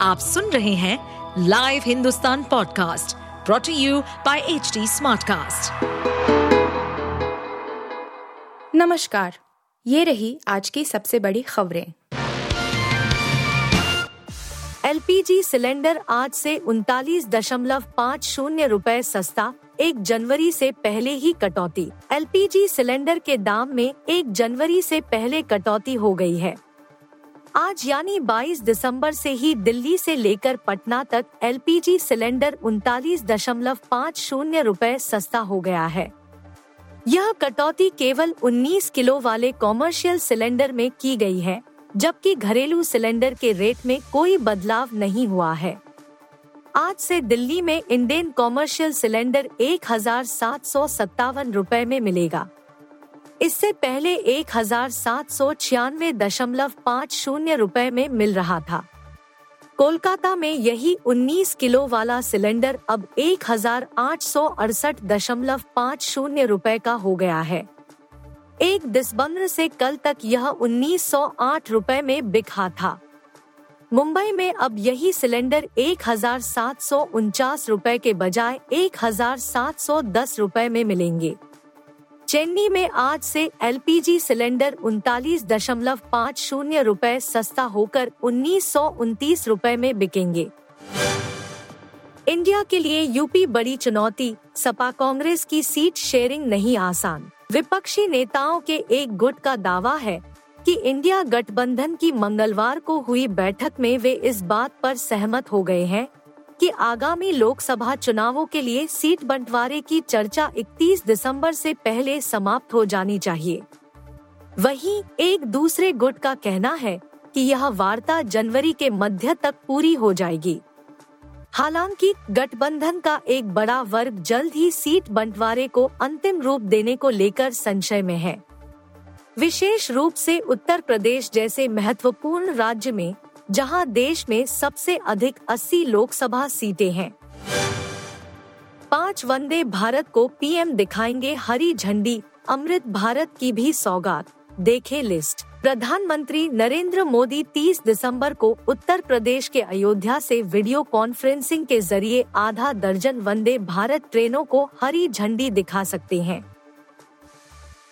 आप सुन रहे हैं live Hindustan podcast brought to you by H Smartcast. नमस्कार, ये रही आज की सबसे बड़ी खबरें। एलपीजी सिलेंडर आज से उनतालीस दशमलव पाँच शून्य रूपए सस्ता, एक जनवरी से पहले ही कटौती। एलपीजी सिलेंडर के दाम में एक जनवरी से पहले कटौती हो गई है। आज यानी 22 दिसंबर से ही दिल्ली से लेकर पटना तक एलपीजी सिलेंडर उनतालीस दशमलव पाँच शून्य रूपए सस्ता हो गया है। यह कटौती केवल 19 किलो वाले कॉमर्शियल सिलेंडर में की गई है, जबकि घरेलू सिलेंडर के रेट में कोई बदलाव नहीं हुआ है। आज से दिल्ली में इंडियन कॉमर्शियल सिलेंडर एक हज़ार सात सौ सत्तावन रूपए में मिलेगा। इससे पहले एक हज़ार सात सौ छियानवे दशमलव पाँच शून्य रूपए में मिल रहा था। कोलकाता में यही 19 किलो वाला सिलेंडर अब एक हज़ार आठ सौ अड़सठ दशमलव पाँच शून्य रूपए का हो गया है। एक दिसंबर से कल तक यह उन्नीस सौ आठ रूपए में बिका था। मुंबई में अब यही सिलेंडर एक हज़ार सात सौ उनचास रूपए के बजाय एक हज़ार सात सौ दस रूपए में मिलेंगे। चेन्नई में आज से एलपीजी सिलेंडर उनतालीस दशमलव पाँच शून्य रूपए सस्ता होकर उन्नीस सौ उनतीस रूपए में बिकेंगे। इंडिया के लिए यूपी बड़ी चुनौती, सपा कांग्रेस की सीट शेयरिंग नहीं आसान। विपक्षी नेताओं के एक गुट का दावा है कि इंडिया गठबंधन की मंगलवार को हुई बैठक में वे इस बात पर सहमत हो गए हैं कि आगामी लोकसभा चुनावों के लिए सीट बंटवारे की चर्चा 31 दिसंबर से पहले समाप्त हो जानी चाहिए। वहीं एक दूसरे गुट का कहना है कि यह वार्ता जनवरी के मध्य तक पूरी हो जाएगी। हालाँकि गठबंधन का एक बड़ा वर्ग जल्द ही सीट बंटवारे को अंतिम रूप देने को लेकर संशय में है। विशेष रूप से उत्तर प्रदेश जैसे महत्वपूर्ण राज्य में जहाँ देश में सबसे अधिक 80 लोकसभा सीटें हैं। पाँच वंदे भारत को पीएम दिखाएँगे हरी झंडी, अमृत भारत की भी सौगात। देखे लिस्ट। प्रधानमंत्री नरेंद्र मोदी 30 दिसंबर को उत्तर प्रदेश के अयोध्या से वीडियो कॉन्फ्रेंसिंग के ज़रिए आधा दर्जन वंदे भारत ट्रेनों को हरी झंडी दिखा सकते हैं।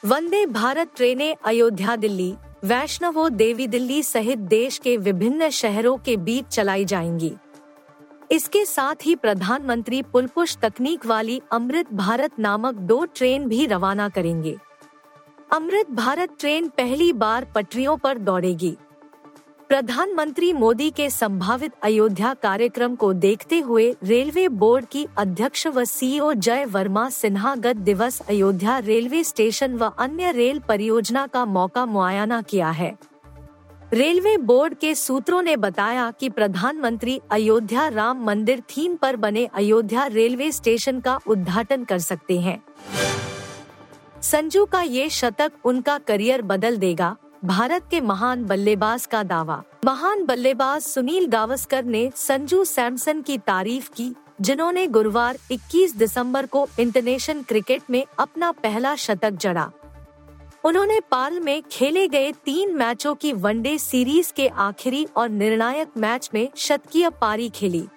वंदे भारत ट्रेनें अयोध्या, दिल्ली। वैष्णवो देवी दिल्ली सहित देश के विभिन्न शहरों के बीच चलाई जाएँगी। इसके साथ ही प्रधानमंत्री पुलपुश तकनीक वाली अमृत भारत नामक दो ट्रेन भी रवाना करेंगे। अमृत भारत ट्रेन पहली बार पटरियों पर दौड़ेगी। प्रधानमंत्री मोदी के संभावित अयोध्या कार्यक्रम को देखते हुए रेलवे बोर्ड की अध्यक्ष व सीईओ जय वर्मा सिन्हा गत दिवस अयोध्या रेलवे स्टेशन व अन्य रेल परियोजना का मौका मुआयना किया है। रेलवे बोर्ड के सूत्रों ने बताया कि प्रधानमंत्री अयोध्या राम मंदिर थीम पर बने अयोध्या रेलवे स्टेशन का उद्घाटन कर सकते हैं। संजू का ये शतक उनका करियर बदल देगा। भारत के महान बल्लेबाज का दावा। महान बल्लेबाज सुनील गावस्कर ने संजू सैमसन की तारीफ़ की, जिन्होंने गुरुवार 21 दिसंबर को इंटरनेशनल क्रिकेट में अपना पहला शतक जड़ा। उन्होंने पाल में खेले गए तीन मैचों की वनडे सीरीज़ के आखिरी और निर्णायक मैच में शतकीय पारी खेली।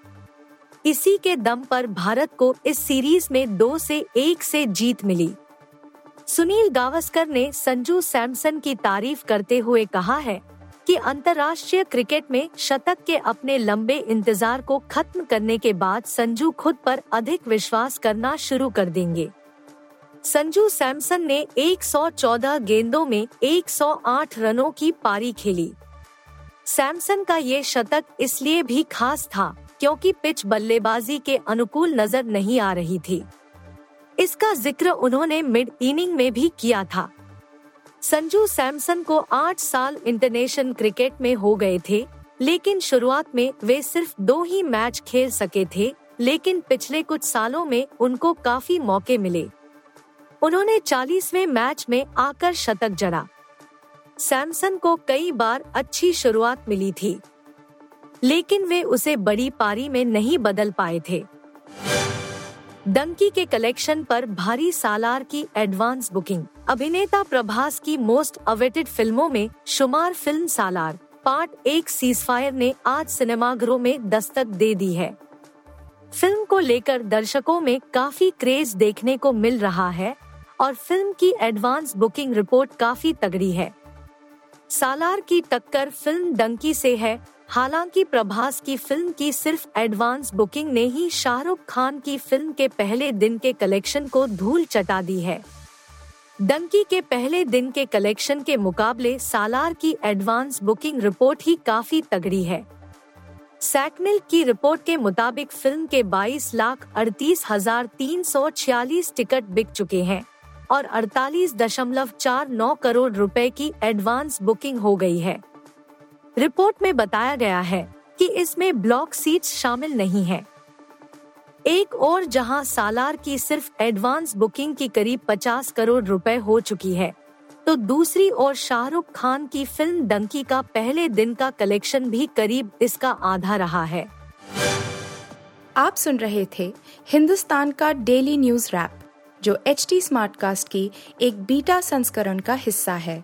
इसी के दम पर भारत को इस सीरीज़ में दो से एक से जीत मिली। सुनील गावस्कर ने संजू सैमसन की तारीफ़ करते हुए कहा है कि अंतर्राष्ट्रीय क्रिकेट में शतक के अपने लंबे इंतज़ार को खत्म करने के बाद संजू खुद पर अधिक विश्वास करना शुरू कर देंगे। संजू सैमसन ने 114 गेंदों में 108 रनों की पारी खेली। सैमसन का ये शतक इसलिए भी खास था क्योंकि पिच बल्लेबाजी के अनुकूल नज़र नहीं आ रही थी। इसका ज़िक्र उन्होंने मिड इनिंग में भी किया था। संजू सैमसन को आठ साल इंटरनेशनल क्रिकेट में हो गए थे, लेकिन शुरुआत में वे सिर्फ़ दो ही मैच खेल सके थे, लेकिन पिछले कुछ सालों में उनको काफ़ी मौके मिले। उन्होंने चालीसवें मैच में आकर शतक जड़ा। सैमसन को कई बार अच्छी शुरुआत मिली थी, लेकिन वे उसे बड़ी पारी में नहीं बदल पाए थे। डंकी के कलेक्शन पर भारी सालार की एडवांस बुकिंग। अभिनेता प्रभास की मोस्ट अवेटेड फ़िल्मों में शुमार फ़िल्म सालार। पार्ट एक सीजफायर ने आज सिनेमाघरों में दस्तक दे दी है। फ़िल्म को लेकर दर्शकों में काफ़ी क्रेज देखने को मिल रहा है और फ़िल्म की एडवांस बुकिंग रिपोर्ट काफ़ी तगड़ी है। सालार की टक्कर फ़िल्म डंकी से है हालाँकि प्रभास की फ़िल्म की सिर्फ़ एडवांस बुकिंग ने ही शाहरुख खान की फ़िल्म के पहले दिन के कलेक्शन को धूल चटा दी है। डंकी के पहले दिन के कलेक्शन के मुकाबले सालार की एडवांस बुकिंग रिपोर्ट ही काफ़ी तगड़ी है। सैकमिल की रिपोर्ट के मुताबिक फ़िल्म के 22 लाख अड़तीस हज़ार तीन सौ छियालीस टिकट बिक चुके हैं और अड़तालीस दशमलव चार नौ करोड़ रुपए की एडवांस बुकिंग हो गई है। रिपोर्ट में बताया गया है कि इसमें ब्लॉक सीट्स शामिल नहीं है। एक और जहाँ सालार की सिर्फ़ एडवांस बुकिंग की करीब 50 करोड़ रुपए हो चुकी है तो दूसरी ओर शाहरुख खान की फ़िल्म डंकी का पहले दिन का कलेक्शन भी करीब इसका आधा रहा है। आप सुन रहे थे हिंदुस्तान का डेली न्यूज़ रैप, जो एच टी स्मार्टकास्ट की एक बीटा संस्करण का हिस्सा है।